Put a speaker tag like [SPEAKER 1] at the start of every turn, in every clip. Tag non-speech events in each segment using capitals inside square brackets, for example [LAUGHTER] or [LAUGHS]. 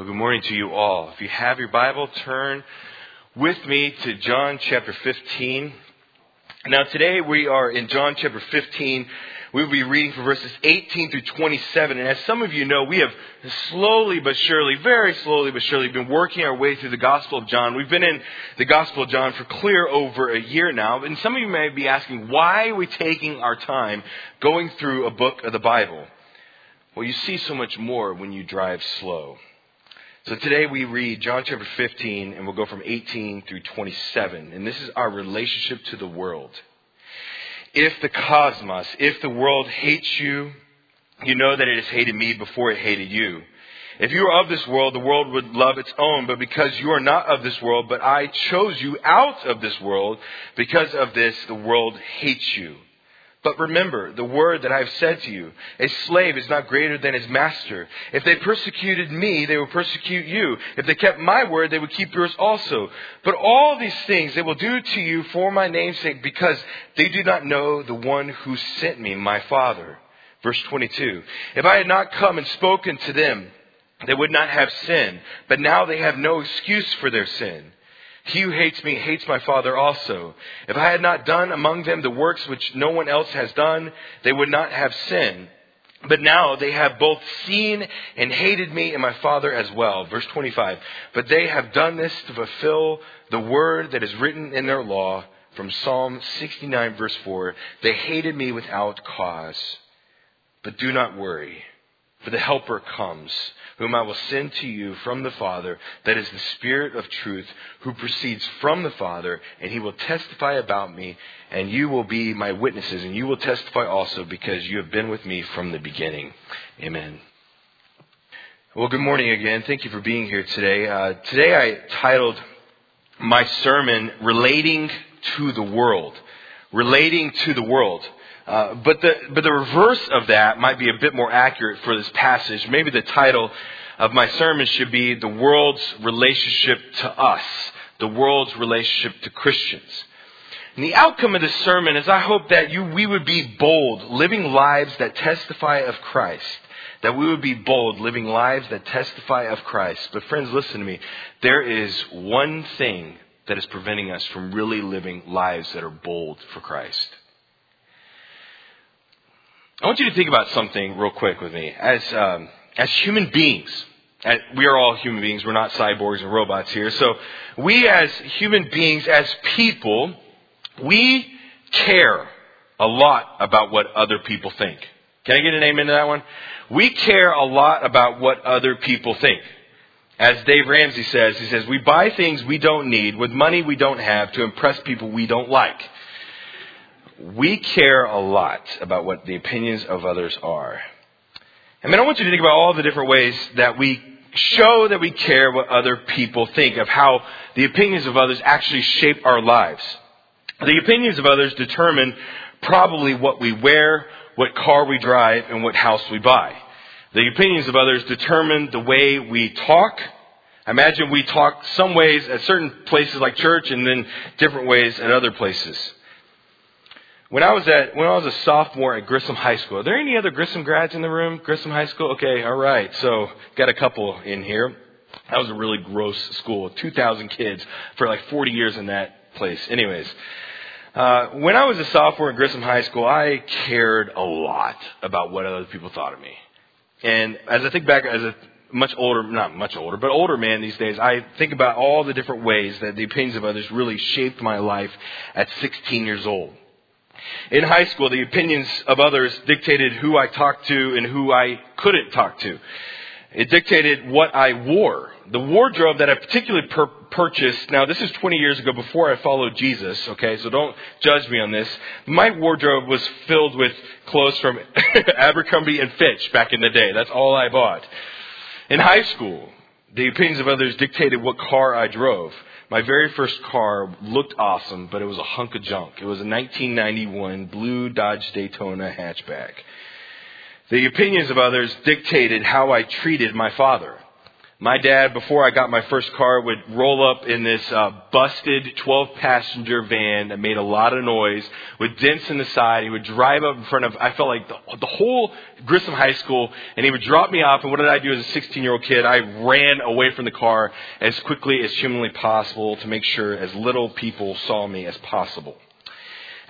[SPEAKER 1] Well, good morning to you all. If you have your Bible, turn with me to John chapter 15. Now, today we are in John chapter 15. We will be reading from verses 18 through 27. And as some of you know, we have slowly but surely, very slowly but surely, been working our way through the Gospel of John. We've been in the Gospel of John for clear over a year now. And some of you may be asking, why are we taking our time going through a book of the Bible? Well, you see so much more when you drive slow. So today we read John chapter 15 and we'll go from 18 through 27. And this is our relationship to the world. If the cosmos, if the world hates you, you know that it has hated me before it hated you. If you are of this world, the world would love its own, but because you are not of this world, but I chose you out of this world, because of this, the world hates you. But remember the word that I have said to you. A slave is not greater than his master. If they persecuted me, they will persecute you. If they kept my word, they would keep yours also. But all these things they will do to you for my name's sake, because they do not know the one who sent me, my Father. Verse 22. If I had not come and spoken to them, they would not have sin. But now they have no excuse for their sin. He who hates me hates my Father also. If I had not done among them the works which no one else has done, they would not have sin. But now they have both seen and hated me and my Father as well. Verse 25. But they have done this to fulfill the word that is written in their law from Psalm 69 verse 4. They hated me without cause. But do not worry, for the Helper comes whom I will send to you from the Father, that is the Spirit of truth, who proceeds from the Father, and he will testify about me, and you will be my witnesses, and you will testify also because you have been with me from the beginning. Amen. Well, good morning again. Thank you for being here today. Uh, today I titled my sermon, Relating to the World. Relating to the World. Uh, but the but the reverse of that might be a bit more accurate for this passage. Maybe the title of my sermon should be the world's relationship to us, the world's relationship to Christians. And the outcome of this sermon is I hope that you we would be bold, living lives that testify of Christ. That we would be bold, living lives that testify of Christ. But friends, listen to me. There is one thing that is preventing us from really living lives that are bold for Christ. I want you to think about something real quick with me. As, um, as human beings, we are all human beings. We're not cyborgs and robots here. So we as human beings, as people, we care a lot about what other people think. Can I get an amen to that one? We care a lot about what other people think. As Dave Ramsey says, he says, we buy things we don't need with money we don't have to impress people we don't like we care a lot about what the opinions of others are. I mean, I want you to think about all the different ways that we show that we care what other people think, of how the opinions of others actually shape our lives. The opinions of others determine probably what we wear, what car we drive, and what house we buy. The opinions of others determine the way we talk. Imagine we talk some ways at certain places like church and then different ways at other places. When I was at when I was a sophomore at Grissom High School, are there any other Grissom grads in the room? Grissom High School? Okay, all right. So got a couple in here. That was a really gross school. 2,000 kids for like 40 years in that place. Anyways, uh, when I was a sophomore at Grissom High School, I cared a lot about what other people thought of me. And as I think back as a much older, not much older, but older man these days, I think about all the different ways that the opinions of others really shaped my life at 16 years old. In high school, the opinions of others dictated who I talked to and who I couldn't talk to. It dictated what I wore. The wardrobe that I particularly per- purchased, now this is 20 years ago before I followed Jesus, okay, so don't judge me on this. My wardrobe was filled with clothes from [LAUGHS] Abercrombie and Fitch back in the day. That's all I bought. In high school, the opinions of others dictated what car I drove. My very first car looked awesome, but it was a hunk of junk. It was a 1991 blue Dodge Daytona hatchback. The opinions of others dictated how I treated my father. My dad, before I got my first car, would roll up in this uh, busted 12 passenger van that made a lot of noise with dents in the side. He would drive up in front of, I felt like the, the whole Grissom High School, and he would drop me off. And what did I do as a 16 year old kid? I ran away from the car as quickly as humanly possible to make sure as little people saw me as possible.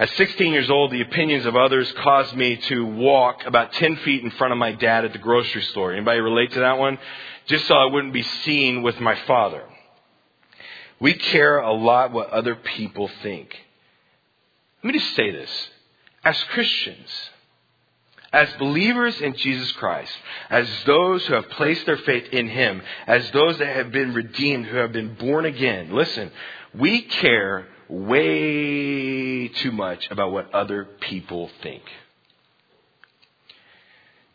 [SPEAKER 1] At 16 years old, the opinions of others caused me to walk about 10 feet in front of my dad at the grocery store. Anybody relate to that one? Just so I wouldn't be seen with my father. We care a lot what other people think. Let me just say this. As Christians, as believers in Jesus Christ, as those who have placed their faith in Him, as those that have been redeemed, who have been born again, listen, we care way too much about what other people think.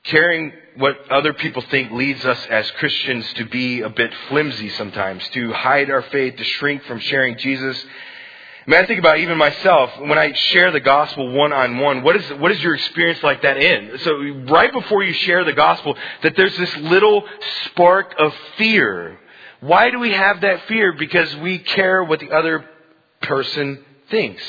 [SPEAKER 1] Caring what other people think leads us as Christians to be a bit flimsy sometimes, to hide our faith, to shrink from sharing Jesus. I mean, I think about even myself, when I share the gospel one on one, what is, what is your experience like that in? So right before you share the gospel, that there's this little spark of fear. Why do we have that fear? Because we care what the other person thinks.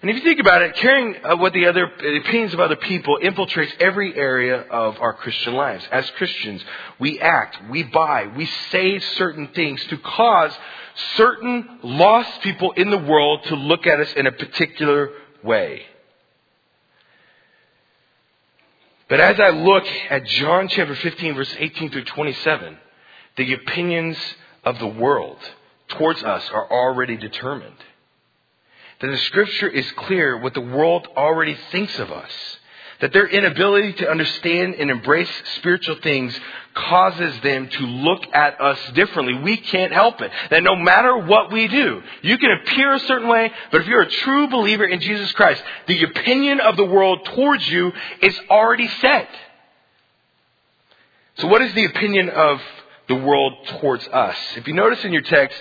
[SPEAKER 1] And if you think about it, caring uh, what the other the opinions of other people infiltrates every area of our Christian lives. As Christians, we act, we buy, we say certain things to cause certain lost people in the world to look at us in a particular way. But as I look at John chapter 15 verse 18 through 27, the opinions of the world towards us are already determined that the scripture is clear what the world already thinks of us. That their inability to understand and embrace spiritual things causes them to look at us differently. We can't help it. That no matter what we do, you can appear a certain way, but if you're a true believer in Jesus Christ, the opinion of the world towards you is already set. So what is the opinion of the world towards us? If you notice in your text,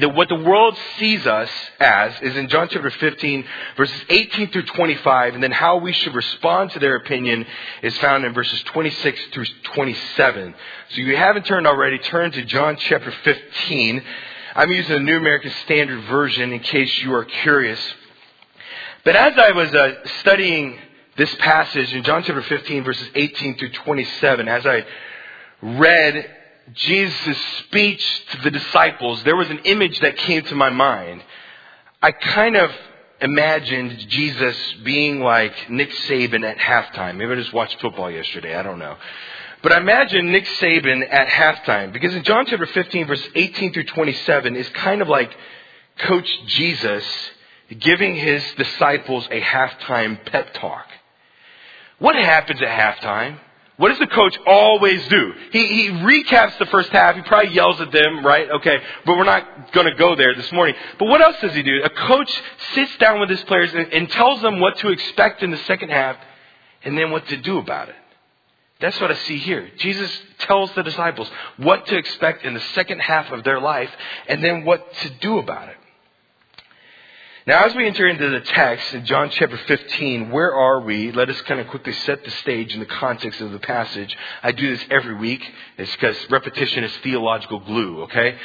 [SPEAKER 1] that what the world sees us as is in John chapter 15, verses 18 through 25, and then how we should respond to their opinion is found in verses 26 through 27. So if you haven't turned already, turn to John chapter 15. I'm using the New American Standard Version in case you are curious. But as I was uh, studying this passage in John chapter 15, verses 18 through 27, as I read Jesus' speech to the disciples, there was an image that came to my mind. I kind of imagined Jesus being like Nick Saban at halftime. Maybe I just watched football yesterday. I don't know. But I imagine Nick Saban at halftime because in John chapter 15 verse 18 through 27 is kind of like Coach Jesus giving his disciples a halftime pep talk. What happens at halftime? What does the coach always do? He, he recaps the first half. He probably yells at them, right? Okay, but we're not going to go there this morning. But what else does he do? A coach sits down with his players and, and tells them what to expect in the second half and then what to do about it. That's what I see here. Jesus tells the disciples what to expect in the second half of their life and then what to do about it. Now, as we enter into the text in John chapter 15, where are we? Let us kind of quickly set the stage in the context of the passage. I do this every week. It's because repetition is theological glue, okay?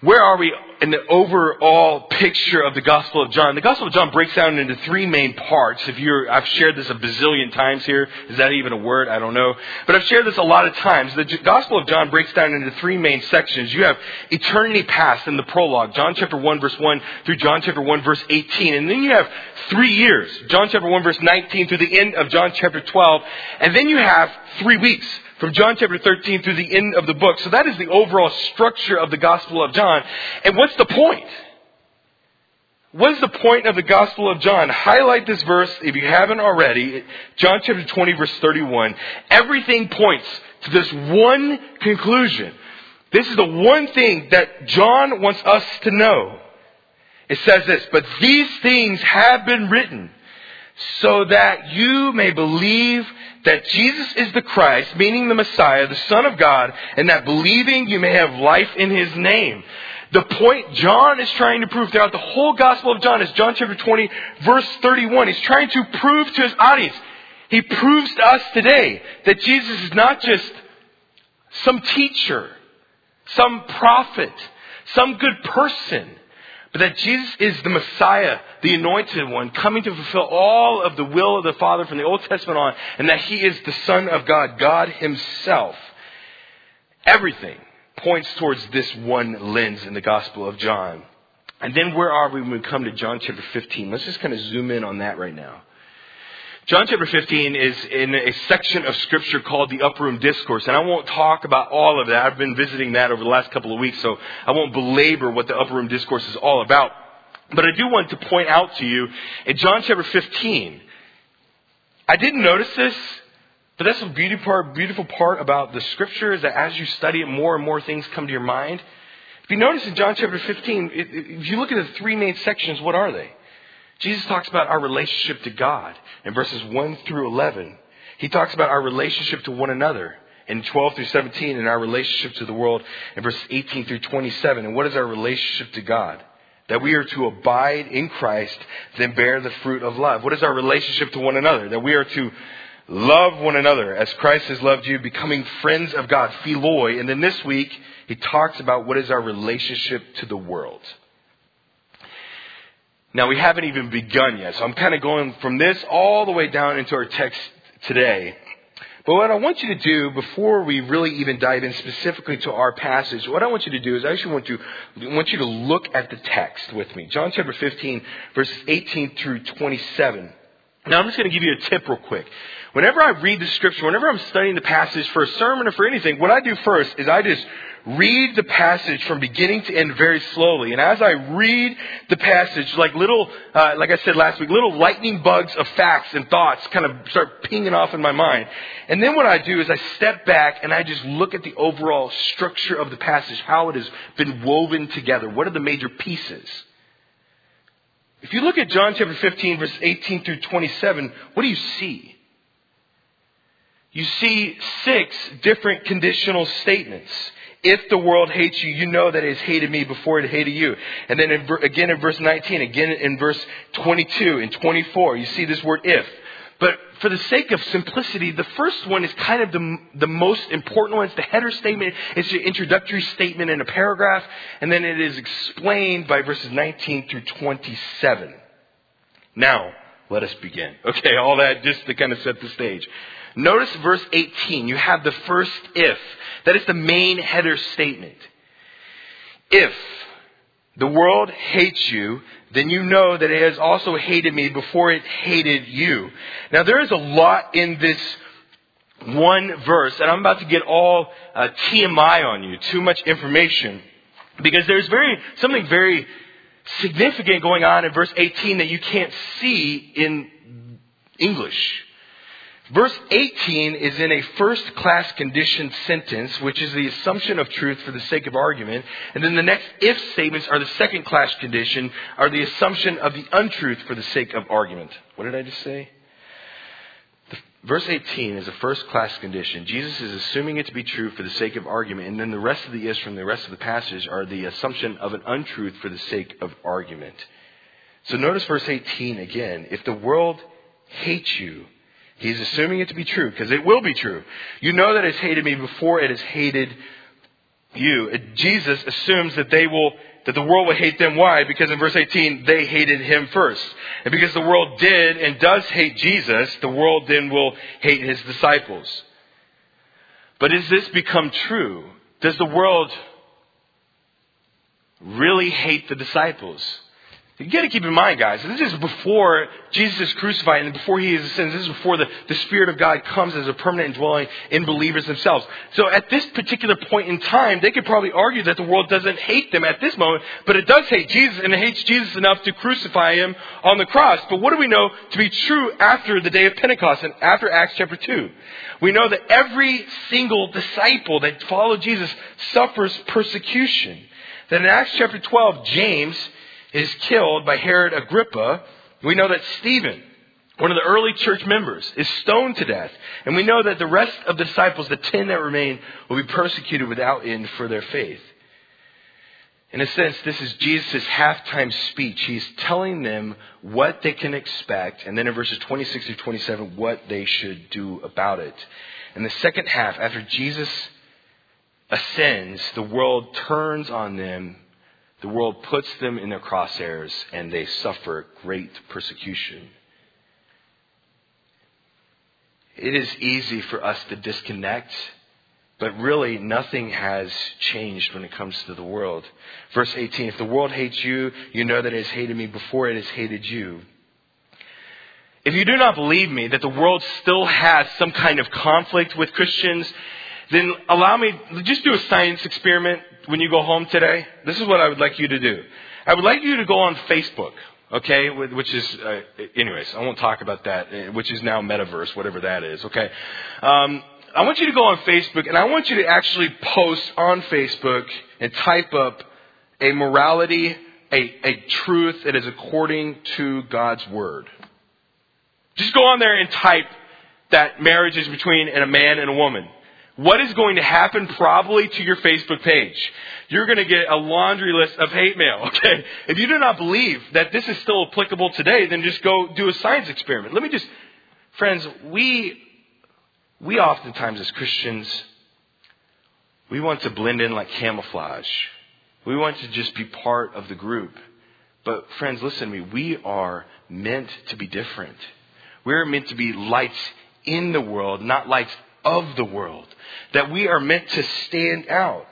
[SPEAKER 1] Where are we in the overall picture of the Gospel of John? The Gospel of John breaks down into three main parts. If you're, I've shared this a bazillion times here. Is that even a word? I don't know. But I've shared this a lot of times. The Gospel of John breaks down into three main sections. You have eternity past in the prologue, John chapter 1 verse 1 through John chapter 1 verse 18. And then you have three years, John chapter 1 verse 19 through the end of John chapter 12. And then you have three weeks from John chapter 13 through the end of the book. So that is the overall structure of the Gospel of John. And what's the point? What is the point of the Gospel of John? Highlight this verse if you haven't already. John chapter 20 verse 31. Everything points to this one conclusion. This is the one thing that John wants us to know. It says this, but these things have been written so that you may believe that Jesus is the Christ, meaning the Messiah, the Son of God, and that believing you may have life in His name. The point John is trying to prove throughout the whole Gospel of John is John chapter 20, verse 31. He's trying to prove to his audience, he proves to us today that Jesus is not just some teacher, some prophet, some good person, but that Jesus is the Messiah, the anointed one, coming to fulfill all of the will of the Father from the Old Testament on, and that he is the Son of God, God himself. Everything points towards this one lens in the Gospel of John. And then where are we when we come to John chapter 15? Let's just kind of zoom in on that right now. John chapter 15 is in a section of scripture called the upper room discourse, and I won't talk about all of that. I've been visiting that over the last couple of weeks, so I won't belabor what the upper room discourse is all about. But I do want to point out to you in John chapter 15, I didn't notice this, but that's the beautiful part, beautiful part about the scripture is that as you study it, more and more things come to your mind. If you notice in John chapter 15, if you look at the three main sections, what are they? Jesus talks about our relationship to God in verses 1 through 11. He talks about our relationship to one another in 12 through 17 and our relationship to the world in verses 18 through 27. And what is our relationship to God? That we are to abide in Christ, then bear the fruit of love. What is our relationship to one another? That we are to love one another as Christ has loved you, becoming friends of God, philoi. And then this week, he talks about what is our relationship to the world. Now, we haven't even begun yet, so I'm kind of going from this all the way down into our text today. But what I want you to do before we really even dive in specifically to our passage, what I want you to do is I actually want to want you to look at the text with me. John chapter 15, verses 18 through 27. Now I'm just going to give you a tip real quick. Whenever I read the scripture, whenever I'm studying the passage for a sermon or for anything, what I do first is I just read the passage from beginning to end very slowly. And as I read the passage, like little, uh, like I said last week, little lightning bugs of facts and thoughts kind of start pinging off in my mind. And then what I do is I step back and I just look at the overall structure of the passage, how it has been woven together. What are the major pieces? If you look at John chapter 15, verse 18 through 27, what do you see? You see six different conditional statements. If the world hates you, you know that it has hated me before it hated you. And then in, again in verse 19, again in verse 22 and 24, you see this word if. But for the sake of simplicity, the first one is kind of the, the most important one. It's the header statement. It's the introductory statement in a paragraph. And then it is explained by verses 19 through 27. Now, let us begin. [LAUGHS] Okay, all that just to kind of set the stage. Notice verse 18. You have the first if. That is the main header statement. If the world hates you, then you know that it has also hated me before it hated you. Now there is a lot in this one verse, and I'm about to get all uh, TMI on you, too much information, because there's very something very significant going on in verse 18 that you can't see in English. Verse 18 is in a first class conditioned sentence, which is the assumption of truth for the sake of argument. And then the next if statements are the second class condition, are the assumption of the untruth for the sake of argument. What did I just say? Verse 18 is a first class condition. Jesus is assuming it to be true for the sake of argument. And then the rest of the ifs from the rest of the passage are the assumption of an untruth for the sake of argument. So notice verse 18 again. If the world hates you, He's assuming it to be true because it will be true. You know that it's hated me before it has hated you. Jesus assumes that they will that the world will hate them. Why? Because in verse 18, they hated him first. And because the world did and does hate Jesus, the world then will hate his disciples. But has this become true? Does the world really hate the disciples? You got to keep in mind, guys, this is before Jesus is crucified and before he is ascended. This is before the, the Spirit of God comes as a permanent dwelling in believers themselves. So at this particular point in time, they could probably argue that the world doesn't hate them at this moment, but it does hate Jesus and it hates Jesus enough to crucify him on the cross. But what do we know to be true after the day of Pentecost and after Acts chapter 2? We know that every single disciple that followed Jesus suffers persecution. That in Acts chapter 12, James is killed by Herod Agrippa, we know that Stephen, one of the early church members, is stoned to death. And we know that the rest of the disciples, the ten that remain, will be persecuted without end for their faith. In a sense, this is Jesus' halftime speech. He's telling them what they can expect, and then in verses 26 through 27, what they should do about it. In the second half, after Jesus ascends, the world turns on them, the world puts them in their crosshairs, and they suffer great persecution. It is easy for us to disconnect, but really nothing has changed when it comes to the world. Verse 18 If the world hates you, you know that it has hated me before it has hated you. If you do not believe me that the world still has some kind of conflict with Christians, then allow me, just do a science experiment when you go home today. This is what I would like you to do. I would like you to go on Facebook, okay, which is, uh, anyways, I won't talk about that, uh, which is now metaverse, whatever that is, okay. Um, I want you to go on Facebook and I want you to actually post on Facebook and type up a morality, a, a truth that is according to God's Word. Just go on there and type that marriage is between a man and a woman. What is going to happen probably to your Facebook page? You're going to get a laundry list of hate mail, [LAUGHS] okay? If you do not believe that this is still applicable today, then just go do a science experiment. Let me just, friends, we, we oftentimes as Christians, we want to blend in like camouflage. We want to just be part of the group. But friends, listen to me. We are meant to be different. We're meant to be lights in the world, not lights of the world. That we are meant to stand out.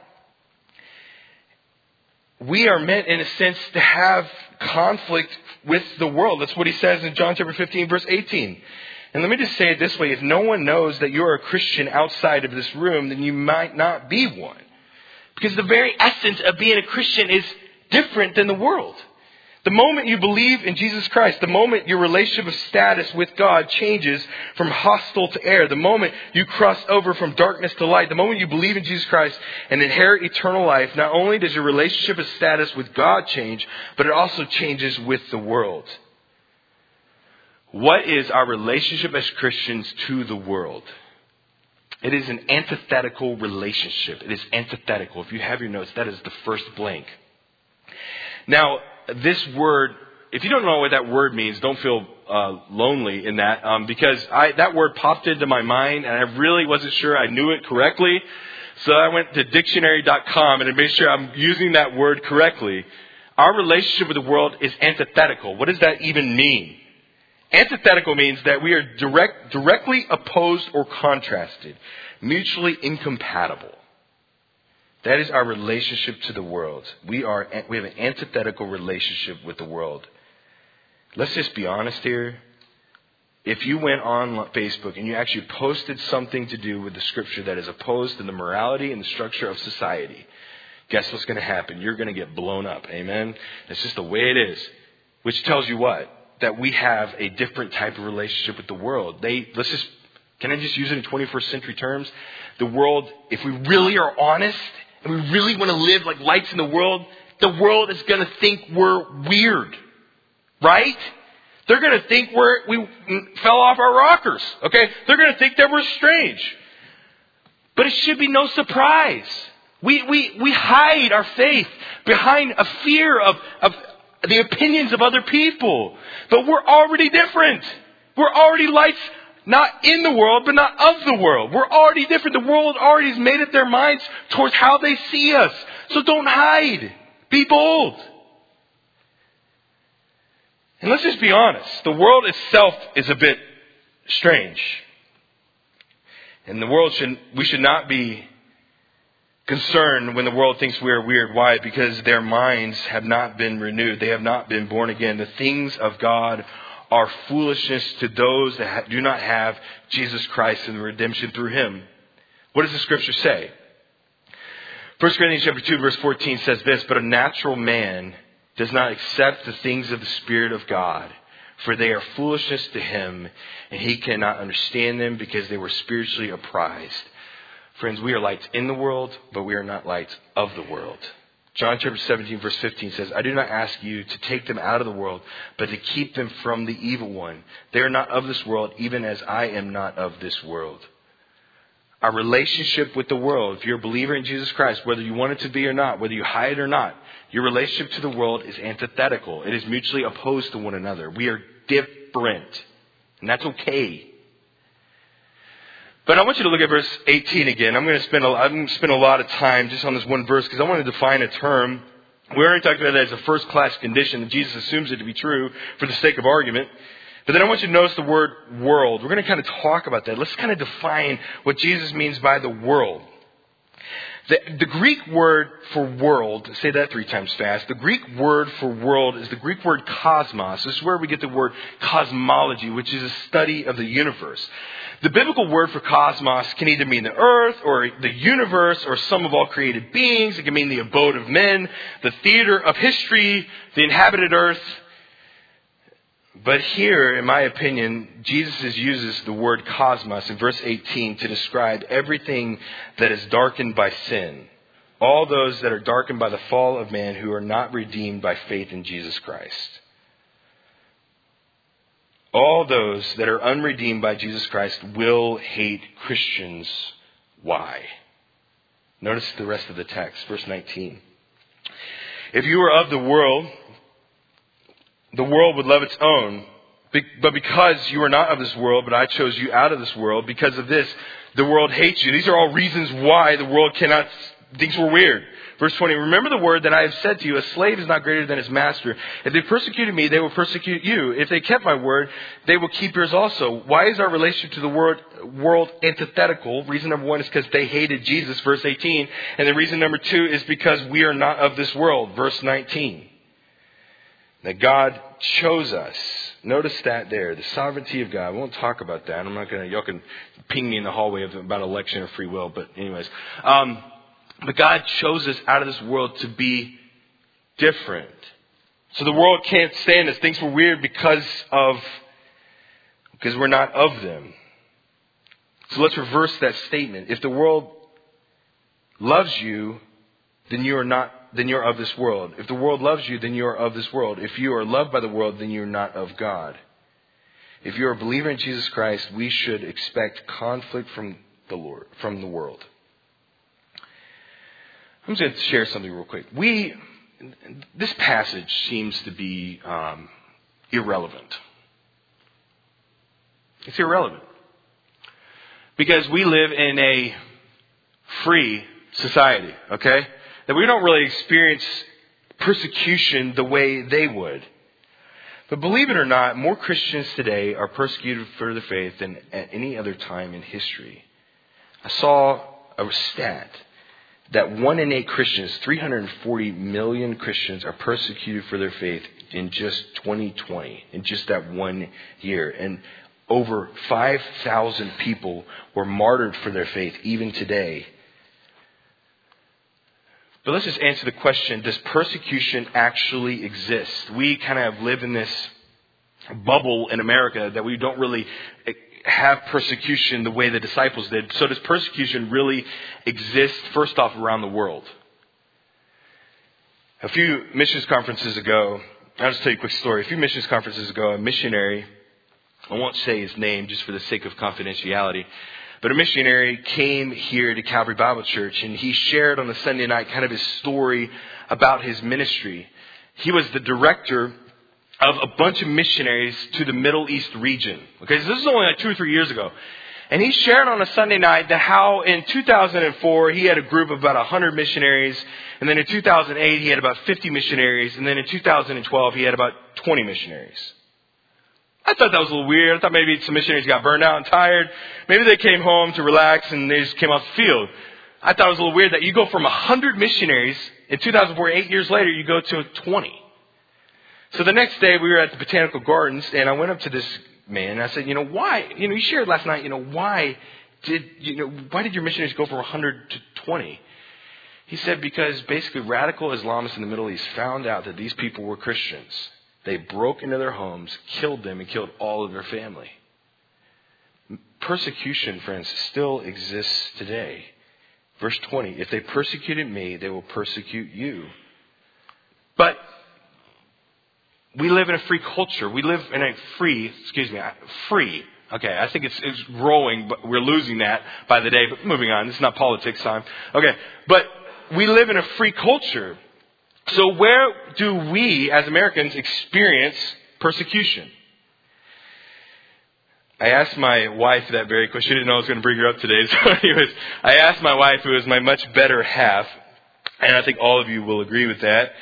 [SPEAKER 1] We are meant, in a sense, to have conflict with the world. That's what he says in John chapter 15, verse 18. And let me just say it this way if no one knows that you're a Christian outside of this room, then you might not be one. Because the very essence of being a Christian is different than the world. The moment you believe in Jesus Christ, the moment your relationship of status with God changes from hostile to heir, the moment you cross over from darkness to light, the moment you believe in Jesus Christ and inherit eternal life, not only does your relationship of status with God change, but it also changes with the world. What is our relationship as Christians to the world? It is an antithetical relationship. It is antithetical. If you have your notes, that is the first blank. Now, this word, if you don't know what that word means, don't feel uh, lonely in that, um, because I, that word popped into my mind, and I really wasn't sure I knew it correctly. So I went to dictionary.com and I made sure I'm using that word correctly. Our relationship with the world is antithetical. What does that even mean? Antithetical means that we are direct, directly opposed or contrasted, mutually incompatible. That is our relationship to the world. We, are, we have an antithetical relationship with the world. Let's just be honest here. If you went on Facebook and you actually posted something to do with the scripture that is opposed to the morality and the structure of society, guess what's going to happen? You're going to get blown up. Amen? It's just the way it is. Which tells you what? That we have a different type of relationship with the world. They, let's just, can I just use it in 21st century terms? The world, if we really are honest and we really want to live like lights in the world, the world is going to think we're weird. Right? They're going to think we're, we fell off our rockers. Okay? They're going to think that we're strange. But it should be no surprise. We, we, we hide our faith behind a fear of, of the opinions of other people. But we're already different. We're already lights not in the world, but not of the world. We're already different. The world already has made up their minds towards how they see us. So don't hide. Be bold. And let's just be honest. The world itself is a bit strange. And the world should, we should not be concerned when the world thinks we are weird. Why? Because their minds have not been renewed. They have not been born again. The things of God are foolishness to those that do not have Jesus Christ and the redemption through him. What does the scripture say? 1 Corinthians chapter 2 verse 14 says this, but a natural man does not accept the things of the Spirit of God, for they are foolishness to him, and he cannot understand them because they were spiritually apprised. Friends, we are lights in the world, but we are not lights of the world. John chapter 17 verse 15 says, I do not ask you to take them out of the world, but to keep them from the evil one. They are not of this world, even as I am not of this world. Our relationship with the world, if you're a believer in Jesus Christ, whether you want it to be or not, whether you hide it or not, your relationship to the world is antithetical. It is mutually opposed to one another. We are different. And that's okay. But I want you to look at verse 18 again. I'm going to spend a, I'm going to spend a lot of time just on this one verse because I want to define a term. We already talked about that as a first class condition, Jesus assumes it to be true for the sake of argument. But then I want you to notice the word world. We're going to kind of talk about that. Let's kind of define what Jesus means by the world. The, the, Greek word for world, say that three times fast. The Greek word for world is the Greek word cosmos. This is where we get the word cosmology, which is a study of the universe. The biblical word for cosmos can either mean the earth or the universe or sum of all created beings. It can mean the abode of men, the theater of history, the inhabited earth. But here, in my opinion, Jesus uses the word cosmos in verse 18 to describe everything that is darkened by sin. All those that are darkened by the fall of man who are not redeemed by faith in Jesus Christ. All those that are unredeemed by Jesus Christ will hate Christians. Why? Notice the rest of the text, verse 19. If you were of the world, the world would love its own. But because you are not of this world, but I chose you out of this world, because of this, the world hates you. These are all reasons why the world cannot, thinks we're weird. Verse 20, remember the word that I have said to you, a slave is not greater than his master. If they persecuted me, they will persecute you. If they kept my word, they will keep yours also. Why is our relationship to the world, world antithetical? Reason number one is because they hated Jesus, verse 18. And the reason number two is because we are not of this world, verse 19 that God chose us. Notice that there, the sovereignty of God. We won't talk about that. I'm not going to, y'all can ping me in the hallway about election or free will, but anyways. Um, but God chose us out of this world to be different. So the world can't stand us, thinks we're weird because of, because we're not of them. So let's reverse that statement. If the world loves you, then you are not then you're of this world. If the world loves you, then you are of this world. If you are loved by the world, then you're not of God. If you're a believer in Jesus Christ, we should expect conflict from the Lord, from the world. I'm just going to share something real quick. We, this passage seems to be um, irrelevant. It's irrelevant because we live in a free society. Okay, that we don't really experience persecution the way they would. But believe it or not, more Christians today are persecuted for their faith than at any other time in history. I saw a stat that one in eight Christians, 340 million Christians, are persecuted for their faith in just 2020, in just that one year. And over 5,000 people were martyred for their faith even today but let's just answer the question Does persecution actually exist? We kind of live in this bubble in America that we don't really have persecution the way the disciples did. So, does persecution really exist, first off, around the world? A few missions conferences ago, I'll just tell you a quick story. A few missions conferences ago, a missionary, I won't say his name just for the sake of confidentiality, but a missionary came here to Calvary Bible Church and he shared on a Sunday night kind of his story about his ministry. He was the director of a bunch of missionaries to the Middle East region. Okay, so this is only like two or three years ago. And he shared on a Sunday night that how in 2004 he had a group of about 100 missionaries, and then in 2008 he had about 50 missionaries, and then in 2012 he had about 20 missionaries. I thought that was a little weird. I thought maybe some missionaries got burned out and tired. Maybe they came home to relax and they just came off the field. I thought it was a little weird that you go from 100 missionaries in 2004, eight years later, you go to 20. So the next day we were at the Botanical Gardens and I went up to this man and I said, you know, why, you know, you shared last night, you know, why did, you know, why did your missionaries go from 100 to 20? He said because basically radical Islamists in the Middle East found out that these people were Christians they broke into their homes, killed them, and killed all of their family. Persecution, friends, still exists today. Verse 20 If they persecuted me, they will persecute you. But we live in a free culture. We live in a free, excuse me, free. Okay, I think it's, it's growing, but we're losing that by the day. But moving on, this is not politics time. Okay, but we live in a free culture. So, where do we as Americans experience persecution? I asked my wife that very question. She didn't know I was going to bring her up today. [LAUGHS] So, anyways, I asked my wife, who is my much better half, and I think all of you will agree with that.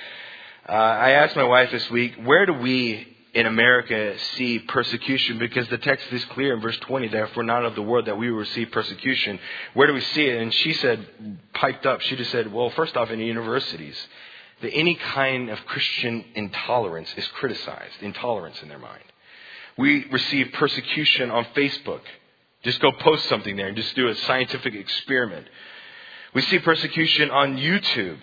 [SPEAKER 1] Uh, I asked my wife this week, where do we in America see persecution? Because the text is clear in verse 20 that if we're not of the world, that we will receive persecution. Where do we see it? And she said, piped up, she just said, well, first off, in universities, that any kind of Christian intolerance is criticized, intolerance in their mind. We receive persecution on Facebook. Just go post something there and just do a scientific experiment. We see persecution on YouTube.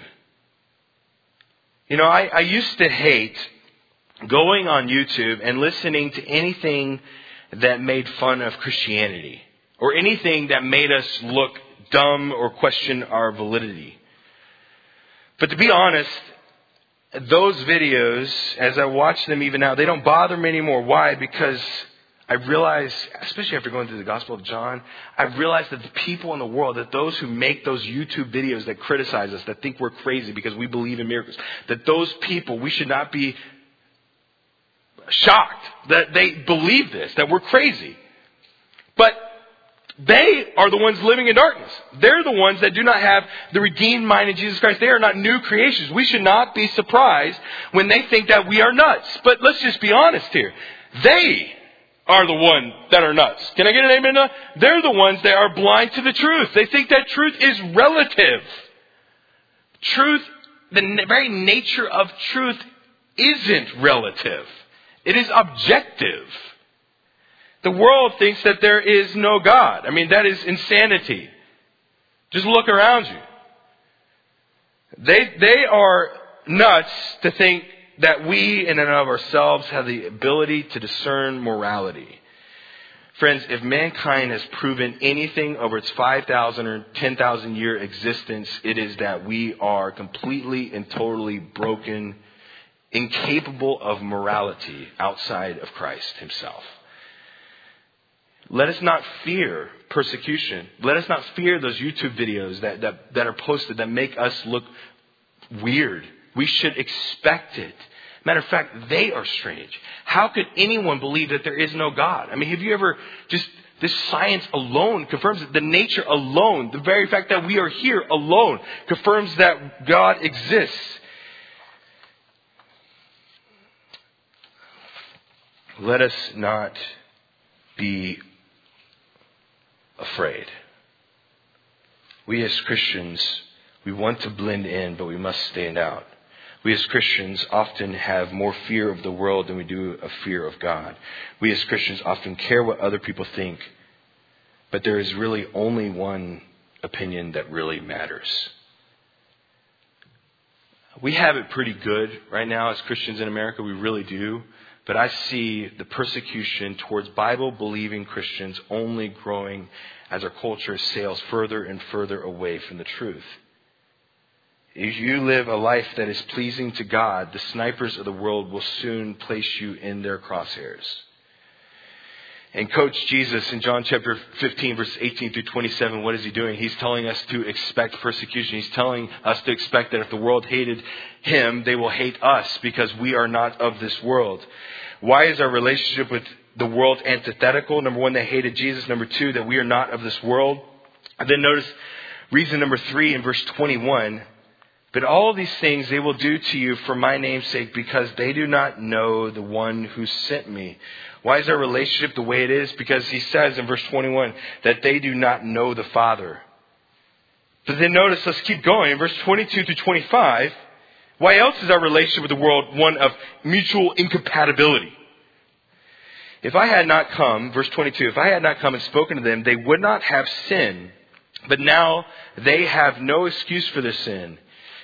[SPEAKER 1] You know, I, I used to hate going on YouTube and listening to anything that made fun of Christianity or anything that made us look dumb or question our validity. But to be honest, those videos, as I watch them even now, they don't bother me anymore. Why? Because I realize, especially after going through the Gospel of John, I realize that the people in the world, that those who make those YouTube videos that criticize us, that think we're crazy because we believe in miracles, that those people, we should not be shocked that they believe this, that we're crazy. But they are the ones living in darkness. They're the ones that do not have the redeemed mind of Jesus Christ. They are not new creations. We should not be surprised when they think that we are nuts. But let's just be honest here. They are the ones that are nuts. Can I get an amen? They're the ones that are blind to the truth. They think that truth is relative. Truth, the very nature of truth isn't relative. It is objective. The world thinks that there is no God. I mean, that is insanity. Just look around you. They, they are nuts to think that we in and of ourselves have the ability to discern morality. Friends, if mankind has proven anything over its 5,000 or 10,000 year existence, it is that we are completely and totally broken, incapable of morality outside of Christ Himself. Let us not fear persecution. Let us not fear those YouTube videos that, that, that are posted that make us look weird. We should expect it. Matter of fact, they are strange. How could anyone believe that there is no God? I mean, have you ever just, this science alone confirms it. The nature alone, the very fact that we are here alone confirms that God exists. Let us not be afraid. We as Christians, we want to blend in, but we must stand out. We as Christians often have more fear of the world than we do of fear of God. We as Christians often care what other people think, but there is really only one opinion that really matters. We have it pretty good right now as Christians in America, we really do. But I see the persecution towards Bible believing Christians only growing as our culture sails further and further away from the truth. If you live a life that is pleasing to God, the snipers of the world will soon place you in their crosshairs. And Coach Jesus in John chapter 15, verses 18 through 27, what is he doing? He's telling us to expect persecution. He's telling us to expect that if the world hated him, they will hate us because we are not of this world. Why is our relationship with the world antithetical? Number one, they hated Jesus. Number two, that we are not of this world. And then notice reason number three in verse 21. But all these things they will do to you for my name's sake because they do not know the one who sent me. Why is our relationship the way it is? Because he says in verse 21 that they do not know the Father. But then notice, let's keep going. In verse 22 to 25, why else is our relationship with the world one of mutual incompatibility? If I had not come, verse 22, if I had not come and spoken to them, they would not have sin. But now they have no excuse for their sin.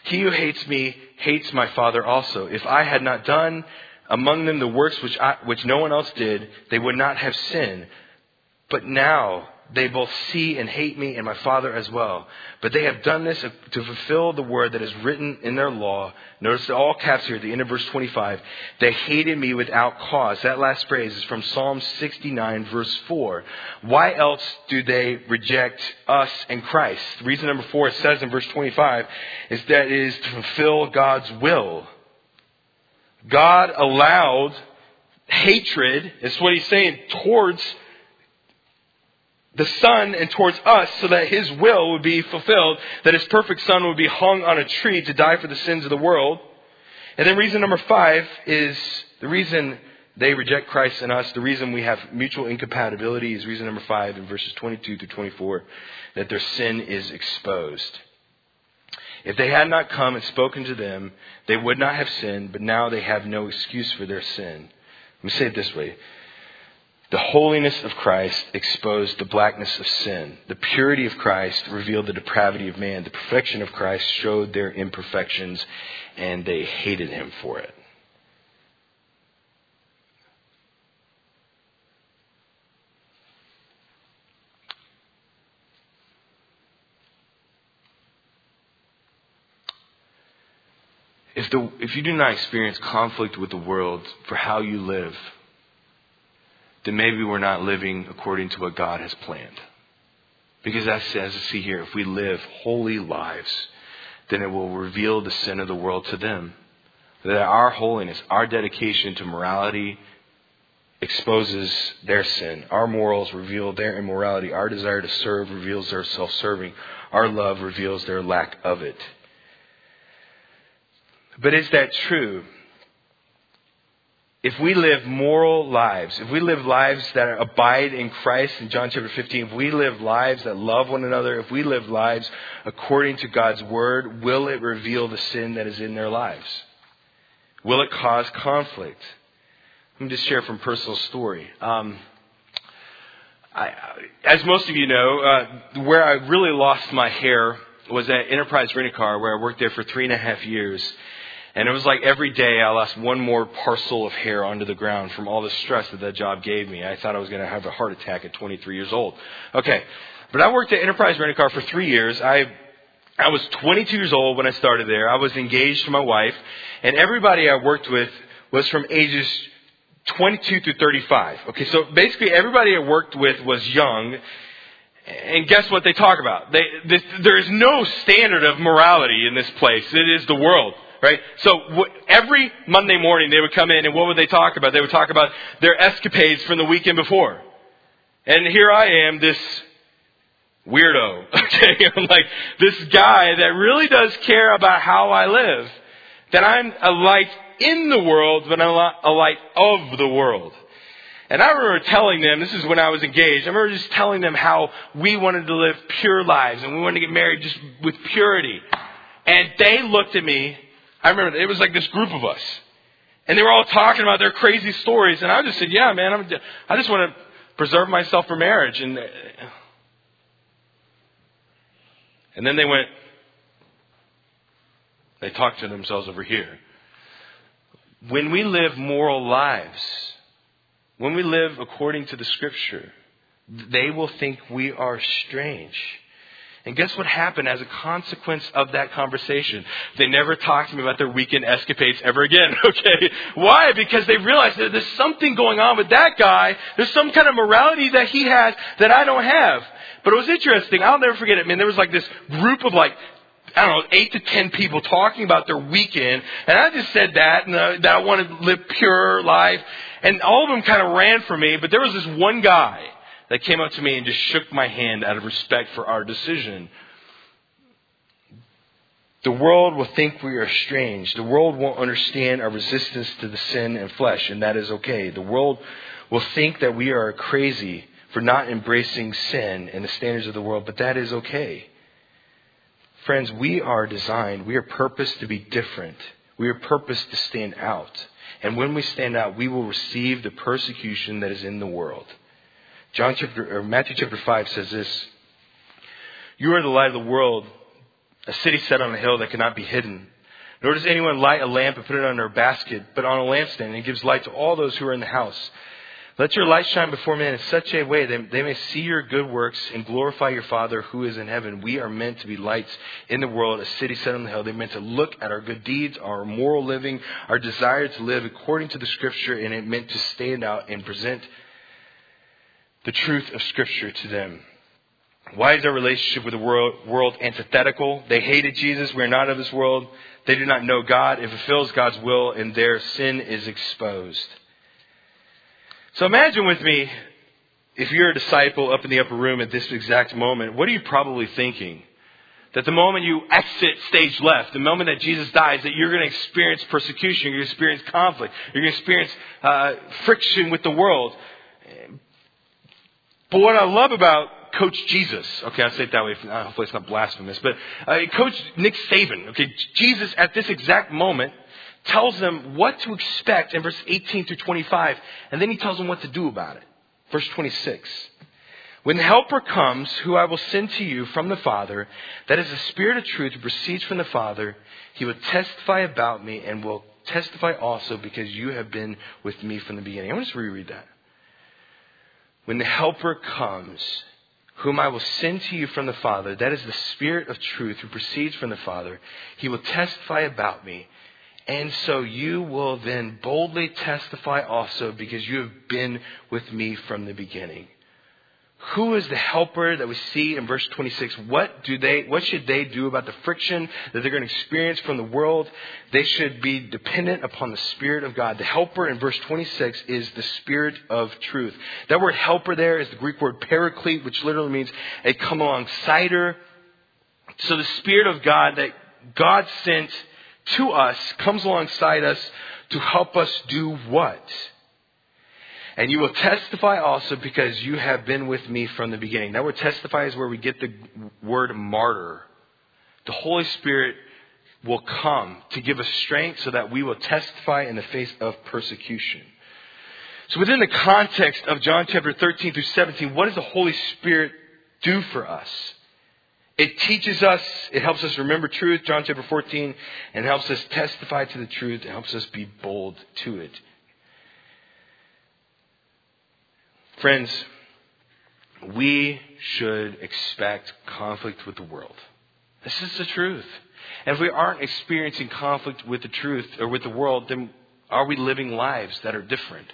[SPEAKER 1] He who hates me hates my Father also. If I had not done among them the works which, I, which no one else did, they would not have sinned. But now they both see and hate me and my Father as well. But they have done this to fulfill the word that is written in their law. Notice all caps here the end of verse 25. They hated me without cause. That last phrase is from Psalm 69 verse 4. Why else do they reject us and Christ? Reason number four, it says in verse 25, is that it is to fulfill God's will. God allowed hatred, is what he's saying, towards the Son and towards us so that His will would be fulfilled, that His perfect Son would be hung on a tree to die for the sins of the world. And then reason number five is the reason they reject Christ and us, the reason we have mutual incompatibility is reason number five in verses 22 through 24, that their sin is exposed. If they had not come and spoken to them, they would not have sinned, but now they have no excuse for their sin. Let me say it this way. The holiness of Christ exposed the blackness of sin. The purity of Christ revealed the depravity of man. The perfection of Christ showed their imperfections, and they hated him for it. If, the, if you do not experience conflict with the world for how you live, then maybe we're not living according to what God has planned. Because as, I see here, if we live holy lives, then it will reveal the sin of the world to them. That our holiness, our dedication to morality exposes their sin. Our morals reveal their immorality. Our desire to serve reveals their self serving. Our love reveals their lack of it. But is that true? If we live moral lives, if we live lives that abide in Christ in John chapter 15, if we live lives that love one another, if we live lives according to God's word, will it reveal the sin that is in their lives? Will it cause conflict? Let me just share from personal story. Um, I, as most of you know, uh, where I really lost my hair was at Enterprise Rent a Car, where I worked there for three and a half years. And it was like every day I lost one more parcel of hair onto the ground from all the stress that that job gave me. I thought I was going to have a heart attack at 23 years old. Okay. But I worked at Enterprise Rent a Car for three years. I, I was 22 years old when I started there. I was engaged to my wife. And everybody I worked with was from ages 22 through 35. Okay. So basically everybody I worked with was young. And guess what they talk about? They, this, there is no standard of morality in this place. It is the world right? So w- every Monday morning they would come in and what would they talk about? They would talk about their escapades from the weekend before. And here I am, this weirdo, [LAUGHS] okay? [LAUGHS] I'm like this guy that really does care about how I live. That I'm a light in the world, but I'm a light of the world. And I remember telling them, this is when I was engaged, I remember just telling them how we wanted to live pure lives and we wanted to get married just with purity. And they looked at me I remember it was like this group of us. And they were all talking about their crazy stories. And I just said, yeah, man, I'm, I just want to preserve myself for marriage. And, and then they went, they talked to themselves over here. When we live moral lives, when we live according to the scripture, they will think we are strange. And guess what happened as a consequence of that conversation? They never talked to me about their weekend escapades ever again, [LAUGHS] okay? Why? Because they realized that there's something going on with that guy. There's some kind of morality that he has that I don't have. But it was interesting. I'll never forget it, man. There was like this group of like I don't know, eight to ten people talking about their weekend, and I just said that, and uh, that I wanted to live pure life, and all of them kind of ran for me, but there was this one guy that came up to me and just shook my hand out of respect for our decision. The world will think we are strange. The world won't understand our resistance to the sin and flesh, and that is okay. The world will think that we are crazy for not embracing sin and the standards of the world, but that is okay. Friends, we are designed, we are purposed to be different. We are purposed to stand out. And when we stand out, we will receive the persecution that is in the world. John chapter, or Matthew chapter 5 says this You are the light of the world, a city set on a hill that cannot be hidden. Nor does anyone light a lamp and put it under a basket, but on a lampstand, and it gives light to all those who are in the house. Let your light shine before men in such a way that they may see your good works and glorify your Father who is in heaven. We are meant to be lights in the world, a city set on the hill. They're meant to look at our good deeds, our moral living, our desire to live according to the Scripture, and it meant to stand out and present the truth of Scripture to them. Why is our relationship with the world, world antithetical? They hated Jesus. We are not of this world. They do not know God. It fulfills God's will, and their sin is exposed. So imagine with me if you're a disciple up in the upper room at this exact moment, what are you probably thinking? That the moment you exit stage left, the moment that Jesus dies, that you're going to experience persecution, you're going to experience conflict, you're going to experience uh, friction with the world. But what I love about Coach Jesus, okay, I'll say it that way, hopefully it's not blasphemous, but uh, Coach Nick Saban, okay, Jesus at this exact moment tells them what to expect in verse 18 through 25, and then he tells them what to do about it. Verse 26. When the Helper comes, who I will send to you from the Father, that is the Spirit of truth who proceeds from the Father, he will testify about me and will testify also because you have been with me from the beginning. I want to reread that. When the Helper comes, whom I will send to you from the Father, that is the Spirit of truth who proceeds from the Father, he will testify about me. And so you will then boldly testify also because you have been with me from the beginning. Who is the helper that we see in verse 26? What do they, what should they do about the friction that they're going to experience from the world? They should be dependent upon the Spirit of God. The helper in verse 26 is the Spirit of truth. That word helper there is the Greek word paraclete, which literally means a come alongsider. So the Spirit of God that God sent to us, comes alongside us to help us do what? And you will testify also because you have been with me from the beginning. That word testify is where we get the word martyr. The Holy Spirit will come to give us strength so that we will testify in the face of persecution. So within the context of John chapter 13 through 17, what does the Holy Spirit do for us? It teaches us, it helps us remember truth, John chapter 14, and helps us testify to the truth, it helps us be bold to it. Friends, we should expect conflict with the world. This is the truth. And if we aren't experiencing conflict with the truth or with the world, then are we living lives that are different?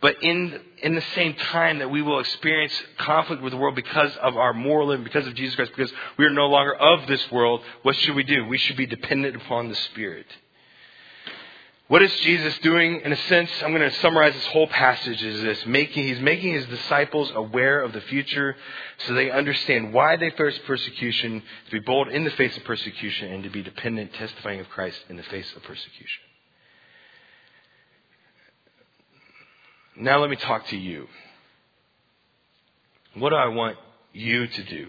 [SPEAKER 1] But in, in the same time that we will experience conflict with the world because of our moral living, because of Jesus Christ, because we are no longer of this world, what should we do? We should be dependent upon the Spirit. What is Jesus doing? In a sense, I'm going to summarize this whole passage as this. Making, he's making his disciples aware of the future so they understand why they face persecution, to be bold in the face of persecution, and to be dependent, testifying of Christ in the face of persecution. Now let me talk to you. What do I want you to do?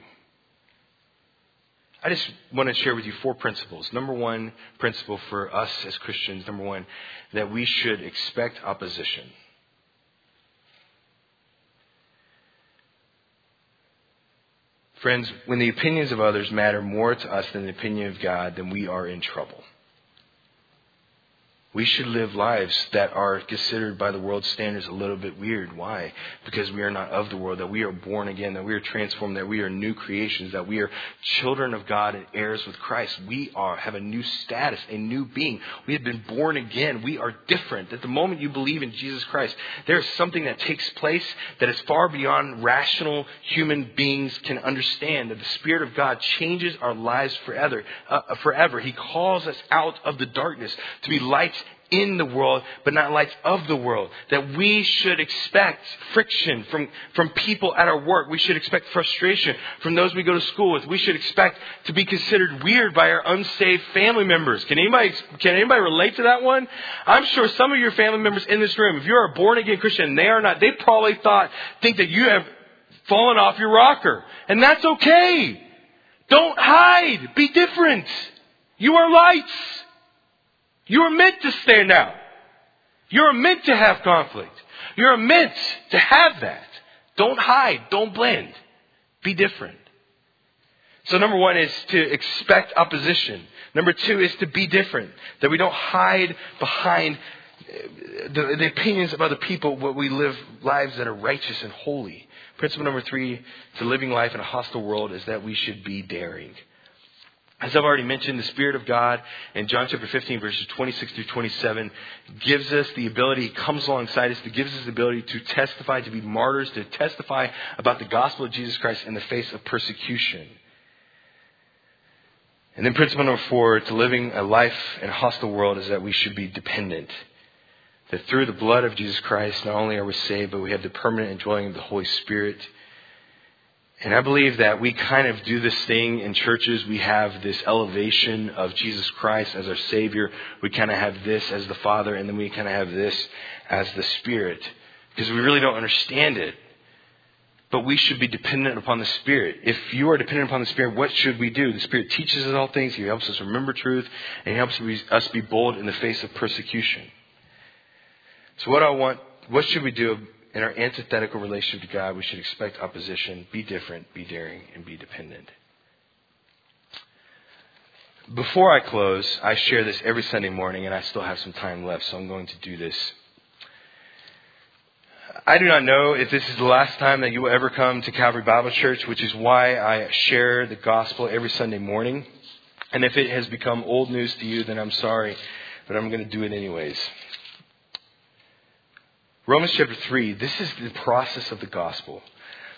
[SPEAKER 1] I just want to share with you four principles. Number one principle for us as Christians, number one, that we should expect opposition. Friends, when the opinions of others matter more to us than the opinion of God, then we are in trouble. We should live lives that are considered by the world's standards a little bit weird. Why? Because we are not of the world, that we are born again, that we are transformed, that we are new creations, that we are children of God and heirs with Christ. We are, have a new status, a new being. We have been born again. We are different. At the moment you believe in Jesus Christ, there is something that takes place that is far beyond rational human beings can understand. That the Spirit of God changes our lives forever. Uh, forever. He calls us out of the darkness to be lights in the world, but not lights of the world. That we should expect friction from, from people at our work. We should expect frustration from those we go to school with. We should expect to be considered weird by our unsaved family members. Can anybody, can anybody relate to that one? I'm sure some of your family members in this room, if you're a born again Christian and they are not, they probably thought, think that you have fallen off your rocker. And that's okay. Don't hide. Be different. You are lights. You're meant to stand out. You're meant to have conflict. You're meant to have that. Don't hide. Don't blend. Be different. So number one is to expect opposition. Number two is to be different. That we don't hide behind uh, the, the opinions of other people, but we live lives that are righteous and holy. Principle number three to living life in a hostile world is that we should be daring. As I've already mentioned, the Spirit of God in John chapter 15, verses 26 through 27, gives us the ability, comes alongside us, gives us the ability to testify, to be martyrs, to testify about the gospel of Jesus Christ in the face of persecution. And then principle number four, to living a life in a hostile world is that we should be dependent. That through the blood of Jesus Christ, not only are we saved, but we have the permanent indwelling of the Holy Spirit. And I believe that we kind of do this thing in churches. We have this elevation of Jesus Christ as our Savior. We kind of have this as the Father, and then we kind of have this as the Spirit. Because we really don't understand it. But we should be dependent upon the Spirit. If you are dependent upon the Spirit, what should we do? The Spirit teaches us all things. He helps us remember truth, and He helps us be bold in the face of persecution. So what I want, what should we do in our antithetical relationship to God? We should expect opposition, be different, be daring, and be dependent. Before I close, I share this every Sunday morning, and I still have some time left, so I'm going to do this. I do not know if this is the last time that you will ever come to Calvary Bible Church, which is why I share the gospel every Sunday morning. And if it has become old news to you, then I'm sorry, but I'm going to do it anyways. Romans chapter 3, this is the process of the gospel.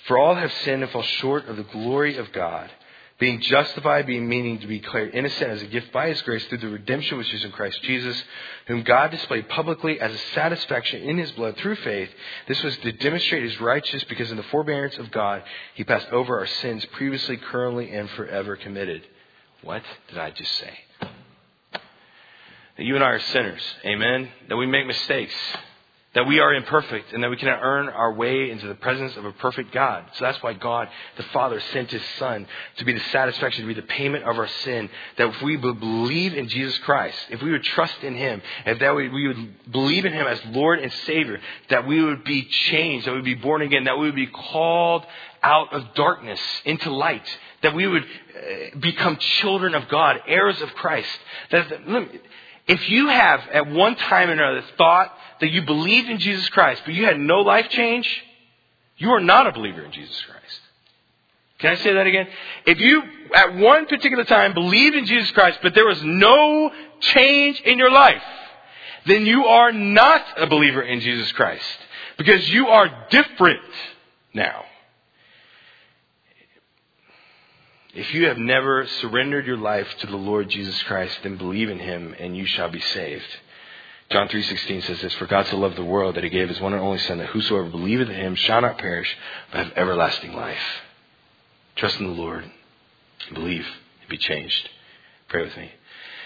[SPEAKER 1] For all have sinned and fall short of the glory of God, being justified, being meaning to be declared innocent as a gift by his grace through the redemption which is in Christ Jesus, whom God displayed publicly as a satisfaction in his blood through faith. This was to demonstrate his righteousness because in the forbearance of God he passed over our sins previously, currently, and forever committed. What did I just say? That you and I are sinners. Amen? That we make mistakes that we are imperfect and that we cannot earn our way into the presence of a perfect God. So that's why God, the Father, sent His Son to be the satisfaction, to be the payment of our sin. That if we would believe in Jesus Christ, if we would trust in Him, if that we, we would believe in Him as Lord and Savior, that we would be changed, that we would be born again, that we would be called out of darkness into light, that we would uh, become children of God, heirs of Christ. That, if you have at one time or another thought that you believed in Jesus Christ, but you had no life change, you are not a believer in Jesus Christ. Can I say that again? If you, at one particular time, believed in Jesus Christ, but there was no change in your life, then you are not a believer in Jesus Christ. Because you are different now. If you have never surrendered your life to the Lord Jesus Christ, then believe in him and you shall be saved. John 3:16 says this, "For God so loved the world that he gave his one and only son that whosoever believeth in him shall not perish but have everlasting life." Trust in the Lord. Believe and be changed. Pray with me.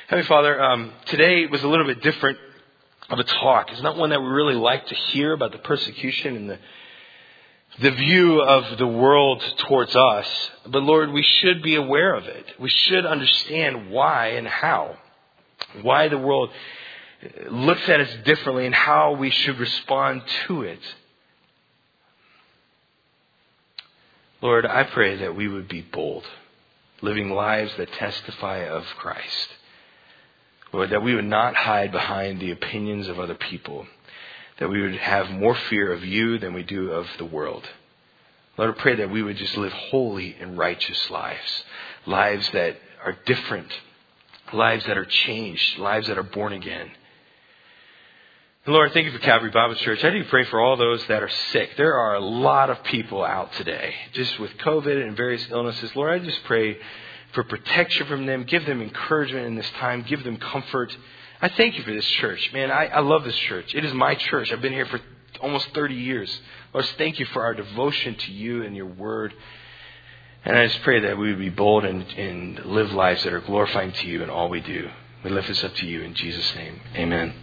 [SPEAKER 1] Heavenly Father, um, today was a little bit different of a talk. It's not one that we really like to hear about the persecution and the the view of the world towards us, but Lord, we should be aware of it. We should understand why and how. Why the world looks at us differently and how we should respond to it. Lord, I pray that we would be bold, living lives that testify of Christ. Lord, that we would not hide behind the opinions of other people, that we would have more fear of you than we do of the world. Lord, I pray that we would just live holy and righteous lives, lives that are different, lives that are changed, lives that are born again. And Lord, thank you for Calvary Bible Church. I do pray for all those that are sick. There are a lot of people out today, just with COVID and various illnesses. Lord, I just pray for protection from them. Give them encouragement in this time. Give them comfort. I thank you for this church. Man, I, I love this church. It is my church. I've been here for almost 30 years. Lord, thank you for our devotion to you and your word. And I just pray that we would be bold and, and live lives that are glorifying to you in all we do. We lift this up to you in Jesus' name. Amen.